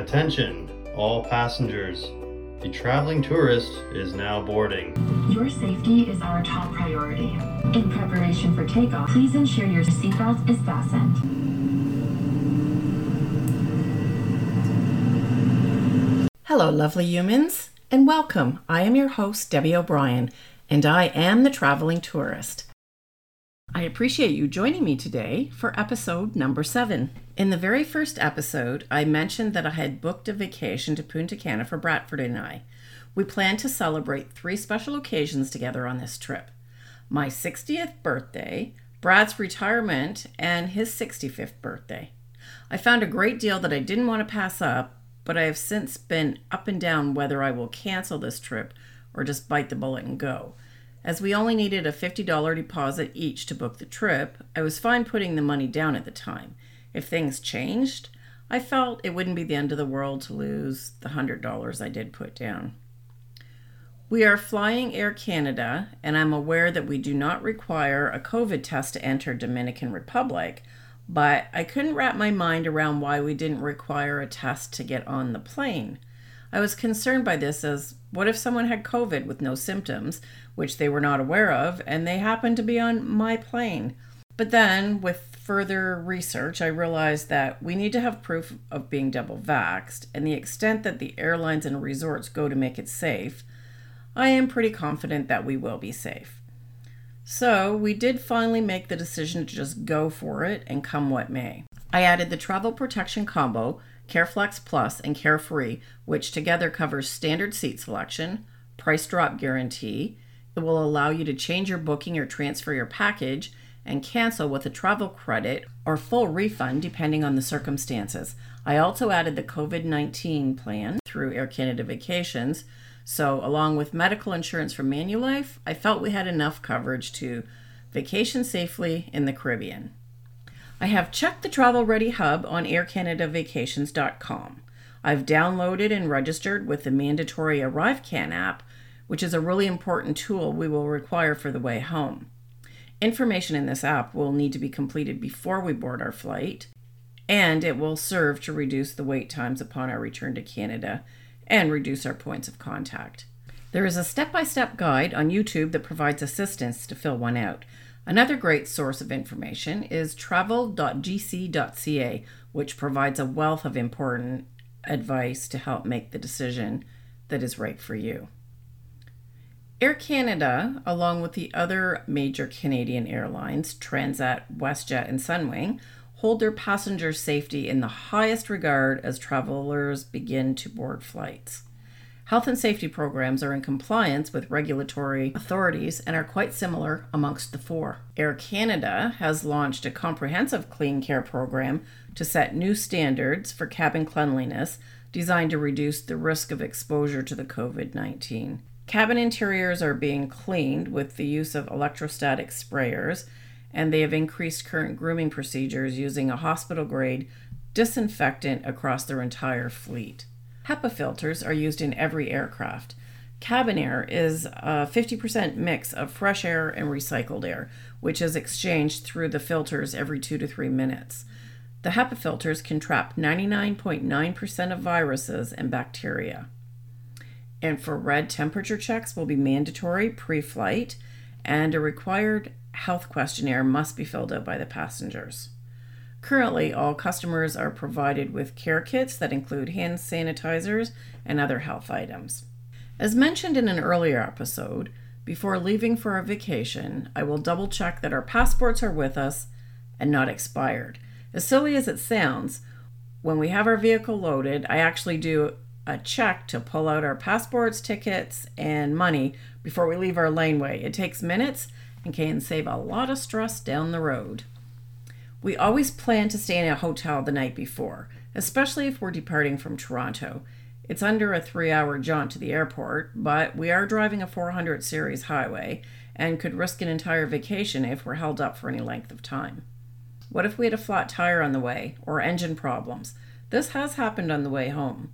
Attention, all passengers. The traveling tourist is now boarding. Your safety is our top priority. In preparation for takeoff, please ensure your seatbelt is fastened. Hello, lovely humans, and welcome. I am your host, Debbie O'Brien, and I am the traveling tourist. I appreciate you joining me today for episode number seven. In the very first episode, I mentioned that I had booked a vacation to Punta Cana for Bradford and I. We plan to celebrate three special occasions together on this trip my 60th birthday, Brad's retirement, and his 65th birthday. I found a great deal that I didn't want to pass up, but I have since been up and down whether I will cancel this trip or just bite the bullet and go. As we only needed a $50 deposit each to book the trip, I was fine putting the money down at the time. If things changed, I felt it wouldn't be the end of the world to lose the $100 I did put down. We are flying Air Canada, and I'm aware that we do not require a COVID test to enter Dominican Republic, but I couldn't wrap my mind around why we didn't require a test to get on the plane. I was concerned by this as what if someone had COVID with no symptoms, which they were not aware of, and they happened to be on my plane? But then, with further research, I realized that we need to have proof of being double vaxxed, and the extent that the airlines and resorts go to make it safe, I am pretty confident that we will be safe. So, we did finally make the decision to just go for it and come what may. I added the travel protection combo CareFlex Plus, and Carefree, which together covers standard seat selection, price drop guarantee. It will allow you to change your booking or transfer your package and cancel with a travel credit or full refund depending on the circumstances. I also added the COVID 19 plan through Air Canada Vacations. So, along with medical insurance from Manulife, I felt we had enough coverage to vacation safely in the Caribbean. I have checked the Travel Ready Hub on AirCanadaVacations.com. I've downloaded and registered with the mandatory ArriveCan app, which is a really important tool we will require for the way home. Information in this app will need to be completed before we board our flight, and it will serve to reduce the wait times upon our return to Canada and reduce our points of contact. There is a step by step guide on YouTube that provides assistance to fill one out. Another great source of information is travel.gc.ca, which provides a wealth of important advice to help make the decision that is right for you. Air Canada, along with the other major Canadian airlines, Transat, WestJet, and Sunwing, hold their passenger safety in the highest regard as travelers begin to board flights. Health and safety programs are in compliance with regulatory authorities and are quite similar amongst the four. Air Canada has launched a comprehensive clean care program to set new standards for cabin cleanliness designed to reduce the risk of exposure to the COVID 19. Cabin interiors are being cleaned with the use of electrostatic sprayers, and they have increased current grooming procedures using a hospital grade disinfectant across their entire fleet. HEPA filters are used in every aircraft. Cabin air is a 50% mix of fresh air and recycled air, which is exchanged through the filters every two to three minutes. The HEPA filters can trap 99.9% of viruses and bacteria. Infrared temperature checks will be mandatory pre flight, and a required health questionnaire must be filled out by the passengers. Currently, all customers are provided with care kits that include hand sanitizers and other health items. As mentioned in an earlier episode, before leaving for a vacation, I will double check that our passports are with us and not expired. As silly as it sounds, when we have our vehicle loaded, I actually do a check to pull out our passports, tickets, and money before we leave our laneway. It takes minutes and can save a lot of stress down the road. We always plan to stay in a hotel the night before, especially if we're departing from Toronto. It's under a three hour jaunt to the airport, but we are driving a 400 series highway and could risk an entire vacation if we're held up for any length of time. What if we had a flat tire on the way or engine problems? This has happened on the way home.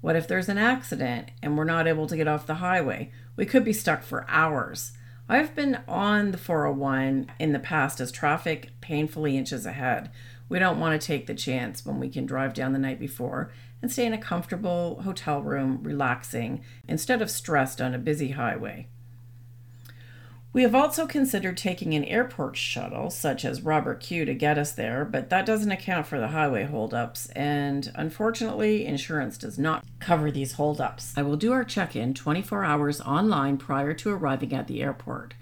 What if there's an accident and we're not able to get off the highway? We could be stuck for hours. I've been on the 401 in the past as traffic painfully inches ahead. We don't want to take the chance when we can drive down the night before and stay in a comfortable hotel room relaxing instead of stressed on a busy highway. We have also considered taking an airport shuttle, such as Robert Q, to get us there, but that doesn't account for the highway holdups, and unfortunately, insurance does not cover these holdups. I will do our check in 24 hours online prior to arriving at the airport.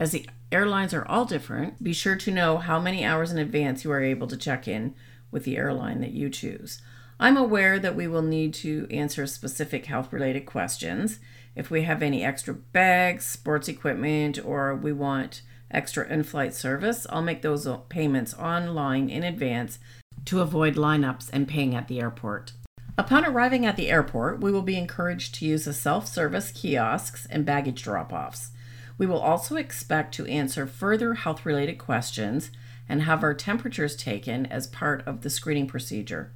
As the airlines are all different, be sure to know how many hours in advance you are able to check in with the airline that you choose. I'm aware that we will need to answer specific health related questions if we have any extra bags, sports equipment, or we want extra in flight service, I'll make those payments online in advance to avoid lineups and paying at the airport. Upon arriving at the airport, we will be encouraged to use the self service kiosks and baggage drop offs. We will also expect to answer further health related questions and have our temperatures taken as part of the screening procedure.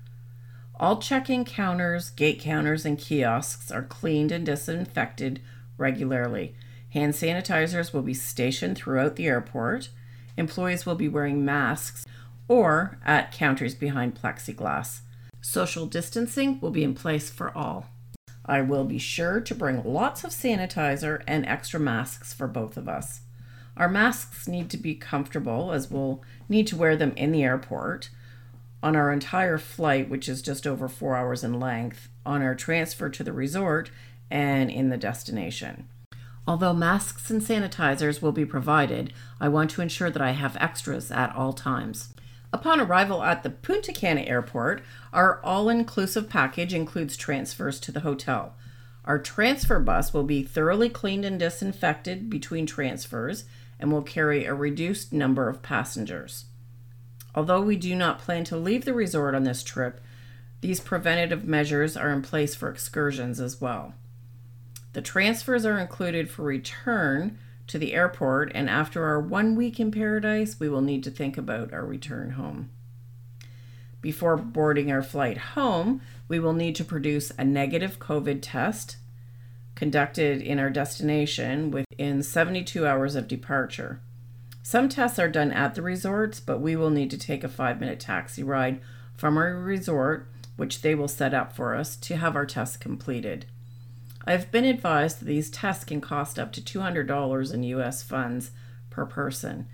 All check in counters, gate counters, and kiosks are cleaned and disinfected regularly. Hand sanitizers will be stationed throughout the airport. Employees will be wearing masks or at counters behind plexiglass. Social distancing will be in place for all. I will be sure to bring lots of sanitizer and extra masks for both of us. Our masks need to be comfortable as we'll need to wear them in the airport on our entire flight, which is just over four hours in length, on our transfer to the resort, and in the destination. Although masks and sanitizers will be provided, I want to ensure that I have extras at all times. Upon arrival at the Punta Cana airport, our all inclusive package includes transfers to the hotel. Our transfer bus will be thoroughly cleaned and disinfected between transfers and will carry a reduced number of passengers. Although we do not plan to leave the resort on this trip, these preventative measures are in place for excursions as well. The transfers are included for return to the airport, and after our one week in paradise, we will need to think about our return home. Before boarding our flight home, we will need to produce a negative COVID test conducted in our destination within 72 hours of departure. Some tests are done at the resorts, but we will need to take a five minute taxi ride from our resort, which they will set up for us, to have our tests completed. I have been advised that these tests can cost up to $200 in US funds per person.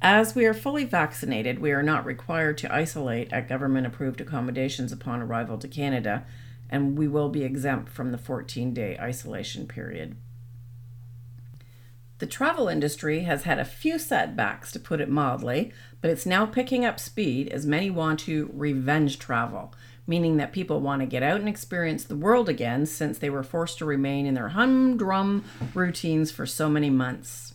As we are fully vaccinated, we are not required to isolate at government approved accommodations upon arrival to Canada, and we will be exempt from the 14 day isolation period. The travel industry has had a few setbacks, to put it mildly, but it's now picking up speed as many want to revenge travel, meaning that people want to get out and experience the world again since they were forced to remain in their humdrum routines for so many months.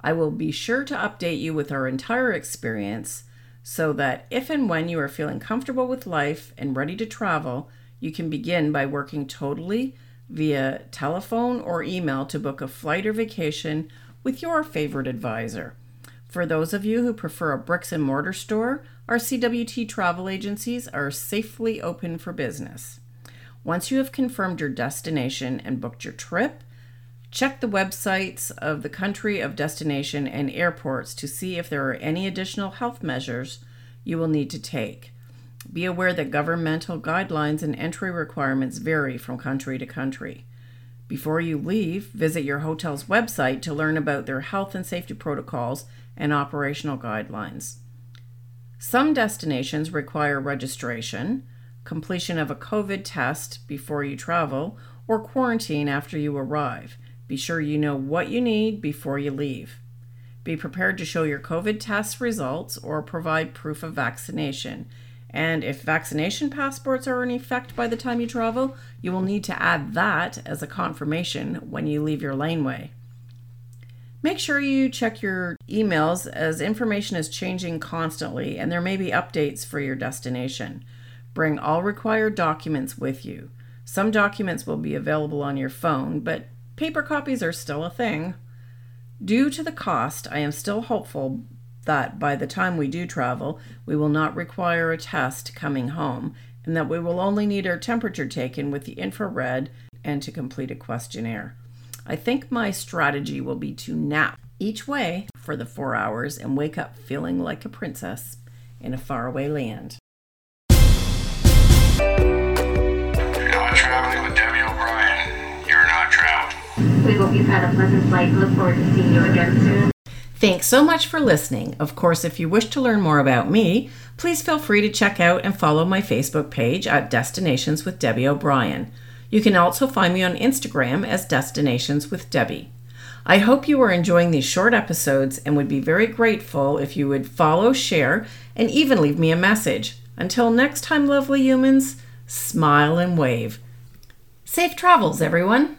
I will be sure to update you with our entire experience so that if and when you are feeling comfortable with life and ready to travel, you can begin by working totally via telephone or email to book a flight or vacation with your favorite advisor. For those of you who prefer a bricks and mortar store, our CWT travel agencies are safely open for business. Once you have confirmed your destination and booked your trip, check the websites of the country of destination and airports to see if there are any additional health measures you will need to take. Be aware that governmental guidelines and entry requirements vary from country to country. Before you leave, visit your hotel's website to learn about their health and safety protocols and operational guidelines. Some destinations require registration, completion of a COVID test before you travel, or quarantine after you arrive. Be sure you know what you need before you leave. Be prepared to show your COVID test results or provide proof of vaccination and if vaccination passports are in effect by the time you travel, you will need to add that as a confirmation when you leave your laneway. Make sure you check your emails as information is changing constantly and there may be updates for your destination. Bring all required documents with you. Some documents will be available on your phone, but paper copies are still a thing. Due to the cost, I am still hopeful that by the time we do travel, we will not require a test coming home, and that we will only need our temperature taken with the infrared and to complete a questionnaire. I think my strategy will be to nap each way for the four hours and wake up feeling like a princess in a faraway land. You're traveling with Debbie O'Brien. You're not traveling. We hope you've had a pleasant flight. Look forward to seeing you again soon. Thanks so much for listening. Of course, if you wish to learn more about me, please feel free to check out and follow my Facebook page at Destinations with Debbie O'Brien. You can also find me on Instagram as Destinations with Debbie. I hope you are enjoying these short episodes and would be very grateful if you would follow, share, and even leave me a message. Until next time, lovely humans, smile and wave. Safe travels, everyone.